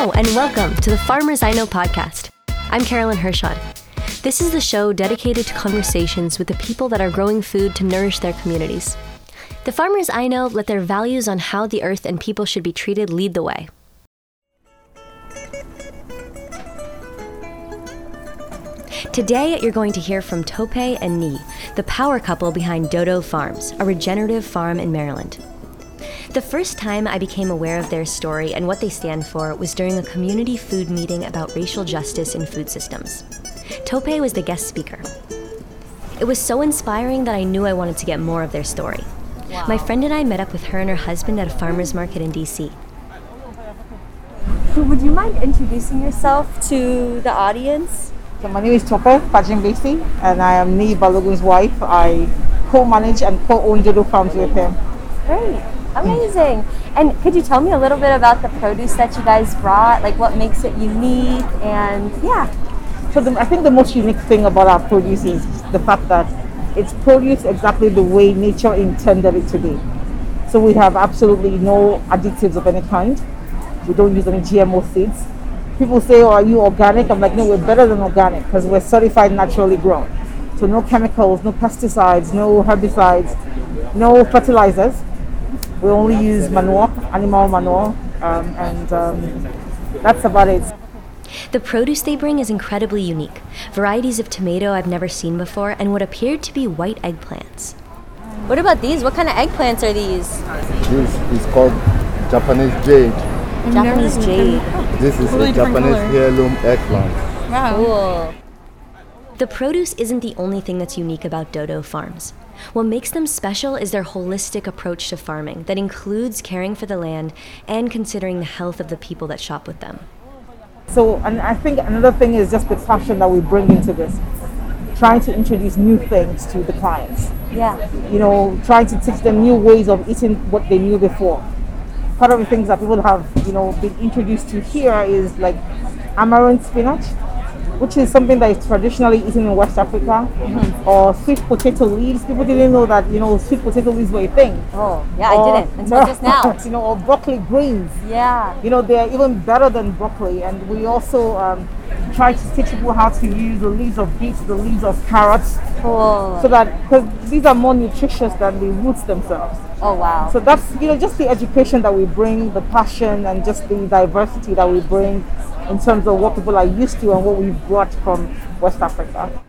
Hello, and welcome to the Farmers I Know podcast. I'm Carolyn Hershon. This is the show dedicated to conversations with the people that are growing food to nourish their communities. The farmers I know let their values on how the earth and people should be treated lead the way. Today, you're going to hear from Tope and Niyi, the power couple behind Dodo Farms, a regenerative farm in Maryland. The first time I became aware of their story and what they stand for was during a community food meeting about racial justice in food systems. Tope was the guest speaker. It was so inspiring that I knew I wanted to get more of their story. Wow. My friend and I met up with her and her husband at a farmer's market in DC. Would you mind introducing yourself to the audience? So my name is Tope Fajingbesi, and I am Niyi Balogun's wife. I co-manage and co-own Dodo Farms with him. Great, amazing. And could you tell me a little bit about the produce that you guys brought? Like what makes it unique? And yeah. So the, I think the most unique thing about our produce is the fact that it's produced exactly the way nature intended it to be. So we have absolutely no additives of any kind. We don't use any GMO seeds people say, "Oh, are you organic?" I'm like, "No, we're better than organic because we're certified naturally grown. So no chemicals, no pesticides, no herbicides, no fertilizers. We only use manure, animal manure, um, and um, that's about it." The produce they bring is incredibly unique. Varieties of tomato I've never seen before, and what appeared to be white eggplants. What about these? What kind of eggplants are these? This is called Japanese jade. Japanese jade. This is totally a Japanese heirloom eggplant. Wow. Cool. The produce isn't the only thing that's unique about Dodo Farms. What makes them special is their holistic approach to farming that includes caring for the land and considering the health of the people that shop with them. So, and I think another thing is just the passion that we bring into this. Trying to introduce new things to the clients. Yeah. You know, trying to teach them new ways of eating what they knew before part of the things that people have, you know, been introduced to here is like amaranth spinach, which is something that is traditionally eaten in West Africa, mm-hmm. or sweet potato leaves. People didn't know that, you know, sweet potato leaves were a thing. Oh, yeah, or, I didn't until just now. you know, or broccoli greens. Yeah. You know, they're even better than broccoli. And we also um, try to teach people how to use the leaves of beets, the leaves of carrots. Cool. So that, because these are more nutritious than the roots themselves. Oh wow! So that's you know just the education that we bring, the passion, and just the diversity that we bring in terms of what people are used to and what we've brought from West Africa.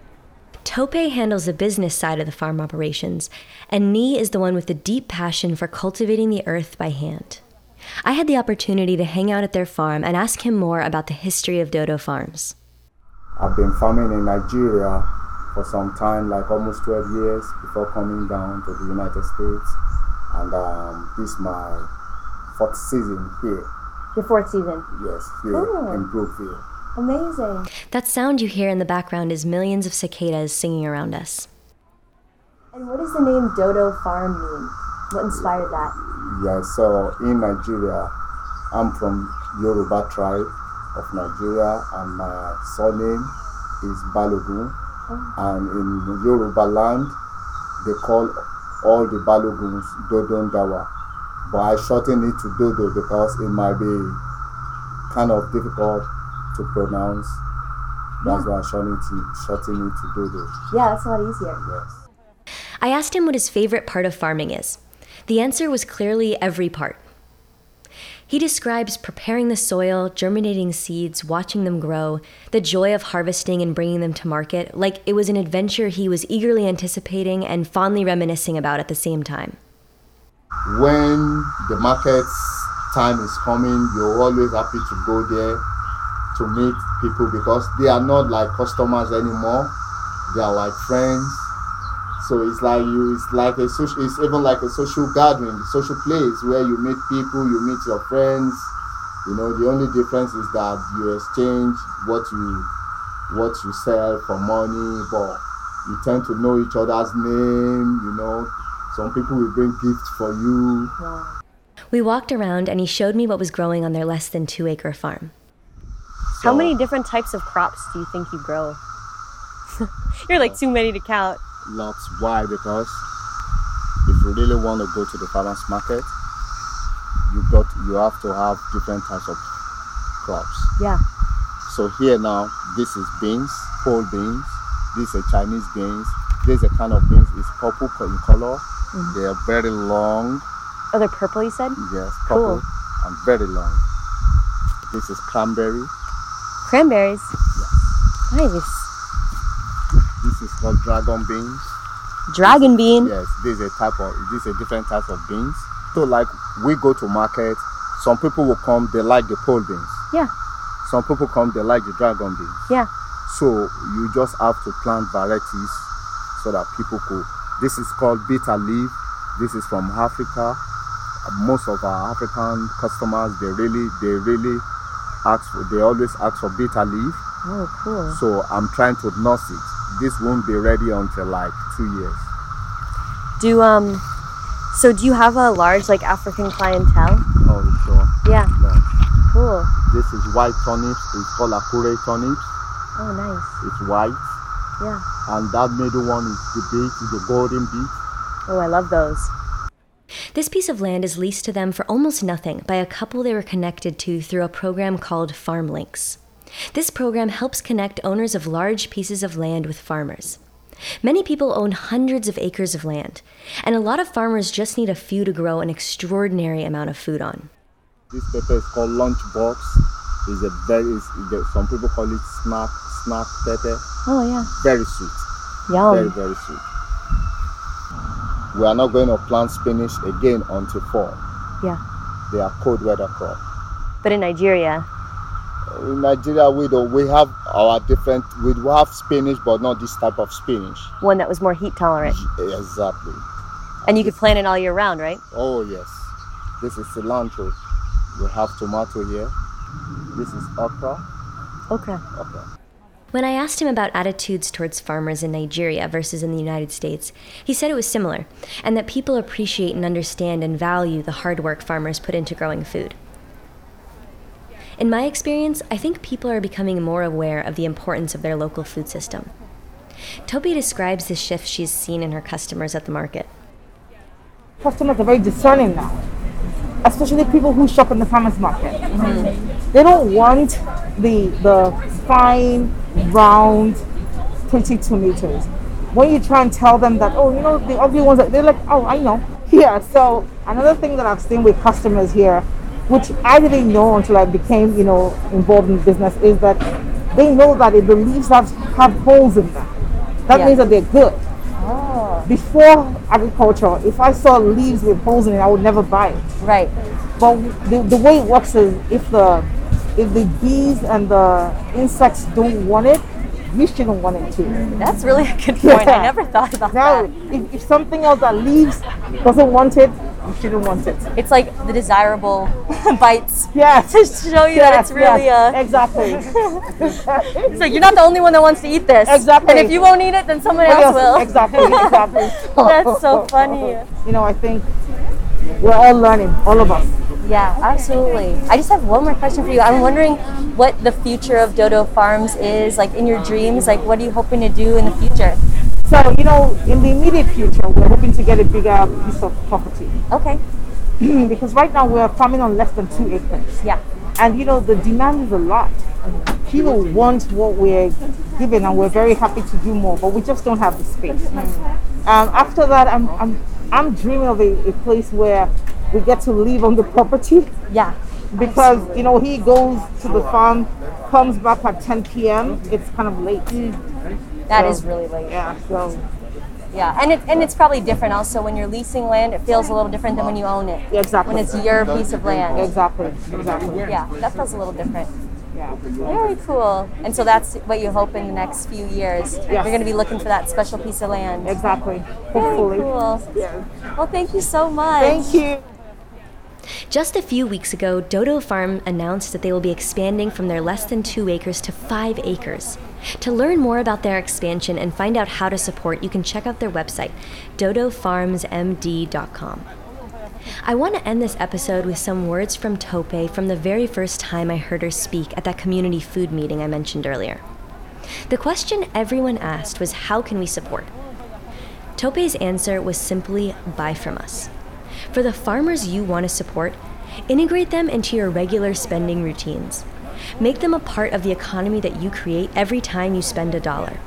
Tope handles the business side of the farm operations, and Niyi is the one with the deep passion for cultivating the earth by hand. I had the opportunity to hang out at their farm and ask him more about the history of Dodo Farms. I've been farming in Nigeria for some time, like almost 12 years before coming down to the United States and um, this is my fourth season here. Your fourth season? Yes, here cool. in Brookville. Amazing. That sound you hear in the background is millions of cicadas singing around us. And what does the name Dodo Farm mean? What inspired that? Yeah, so in Nigeria, I'm from Yoruba tribe of Nigeria, and my surname is Balogun. Oh. And in Yoruba land, they call all the Baloguns Dodon Dawa. But I shorten it to Dodo because it might be kind of difficult to pronounce. That's yeah. why I shorten it, to, shorten it to Dodo. Yeah, that's a lot easier. Yes. I asked him what his favorite part of farming is. The answer was clearly every part. He describes preparing the soil, germinating seeds, watching them grow, the joy of harvesting and bringing them to market, like it was an adventure he was eagerly anticipating and fondly reminiscing about at the same time. When the market's time is coming, you're always happy to go there to meet people because they are not like customers anymore. They are like friends so it's like you, it's like a social, it's even like a social gathering, a social place where you meet people, you meet your friends. You know, the only difference is that you exchange what you, what you sell for money, but you tend to know each other's name. You know, some people will bring gifts for you. We walked around and he showed me what was growing on their less than two acre farm. So, How many uh, different types of crops do you think you grow? You're like too many to count lots. Why? Because if you really want to go to the farmers market, you got you have to have different types of crops. Yeah. So here now, this is beans, pole beans. These are Chinese beans. This is a kind of beans. It's purple in color. Mm-hmm. They are very long. Oh, they're purple, you said? Yes, Cool. purple and very long. This is cranberry. Cranberries. Yes. Nice. This is called dragon beans. Dragon bean. Yes, this is a type of this is a different type of beans. So like we go to market, some people will come, they like the pole beans. Yeah. Some people come, they like the dragon beans. Yeah. So you just have to plant varieties so that people could. This is called bitter leaf. This is from Africa. Most of our African customers, they really, they really ask for. They always ask for bitter leaf. Oh, cool. So I'm trying to nurse it. This won't be ready until like two years. Do um so do you have a large like African clientele? Oh, sure. Yeah. No. Cool. This is white turnips. It's called Hakurei turnips. Oh nice. It's white. Yeah. And that middle one is the beet, the golden beets. Oh, I love those. This piece of land is leased to them for almost nothing by a couple they were connected to through a program called Farm Links. This program helps connect owners of large pieces of land with farmers. Many people own hundreds of acres of land, and a lot of farmers just need a few to grow an extraordinary amount of food on. This pepper is called lunchbox. It's a very, it's, some people call it snack, snack pepper. Oh yeah. Very sweet. Yum. Very, very sweet. We are not going to plant spinach again until fall. Yeah. They are cold weather crop. But in Nigeria, In Nigeria, we don't. We have our different. We do have spinach, but not this type of spinach. one that was more heat tolerant. Exactly. And you could plant it all year round, right? Oh yes. This is cilantro. We have tomato here. This is okra. Okay. Okra. When I asked him about attitudes towards farmers in Nigeria versus in the United States, he said it was similar, and that people appreciate and understand and value the hard work farmers put into growing food. In my experience, I think people are becoming more aware of the importance of their local food system. Tope describes the shift she's seen in her customers at the market. customers are very discerning now, especially people who shop in the farmers market. Mm-hmm. They don't want the the fine, round, pretty tomatoes. When you try and tell them that, oh, you know, the ugly ones, they're like, oh, I know. Yeah. So another thing that I've seen with customers here, which I didn't know until I became, you know, involved in business, is that they know that if the leaves have, have holes in them, that Yeah. means that they're good Oh. before agriculture, if I saw leaves with holes in it, I would never buy it. Right. But the, the way it works is if the if the bees and the insects don't want it, we shouldn't want it too. That's really a good point. I never thought about Now, that. if, if something else that leaves doesn't want it, you shouldn't want it. It's like the desirable bites Yes. to show you that it's really yes, uh exactly. so you're not the only one that wants to eat this. Exactly. And if you won't eat it, then someone Yes, else will. Exactly, exactly. That's so funny. You know, I think we're all learning, all of us. Yeah, absolutely. I just have one more question for you. I'm wondering what the future of Dodo Farms is, like in your dreams. Like, what are you hoping to do in the future? So, you know, in the immediate future, we're hoping to get a bigger piece of property. Okay. because right now we're farming on less than two acres. Yeah. And you know, the demand is a lot. People want what we're given, and we're very happy to do more, but we just don't have the space. Um, after that, I'm, I'm, I'm dreaming of a, a place where we get to live on the property Yeah. because, you know, he goes to the farm, comes back at 10 p.m., it's kind of late. Mm. That So- is really late. Yeah, so Yeah, and it, and it's probably different also when you're leasing land. It feels a little different than when you own it. yeah, exactly. When it's your piece of land. Exactly, exactly. Yeah, that feels a little different. Yeah. Very cool. And so that's what you hope in the next few years. You're going to be looking for that special piece of land. Exactly. Very Hopefully. cool. Yeah. Well, thank you so much. Thank you. Just a few weeks ago, Dodo Farm announced that they will be expanding from their less than two acres to five acres. To learn more about their expansion and find out how to support, you can check out their website, dodofarmsmd.com. I want to end this episode with some words from Tope from the very first time I heard her speak at that community food meeting I mentioned earlier. The question everyone asked was how can we support? Tope's answer was simply buy from us. For the farmers you want to support, integrate them into your regular spending routines. Make them a part of the economy that you create every time you spend a dollar.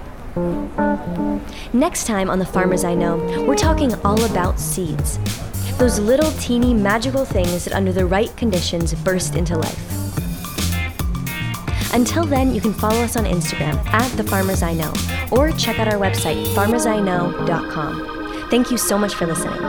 Next time on The Farmers I Know, we're talking all about seeds. Those little teeny magical things that, under the right conditions, burst into life. Until then, you can follow us on Instagram at The Farmers I Know or check out our website, farmersiknow.com. Thank you so much for listening.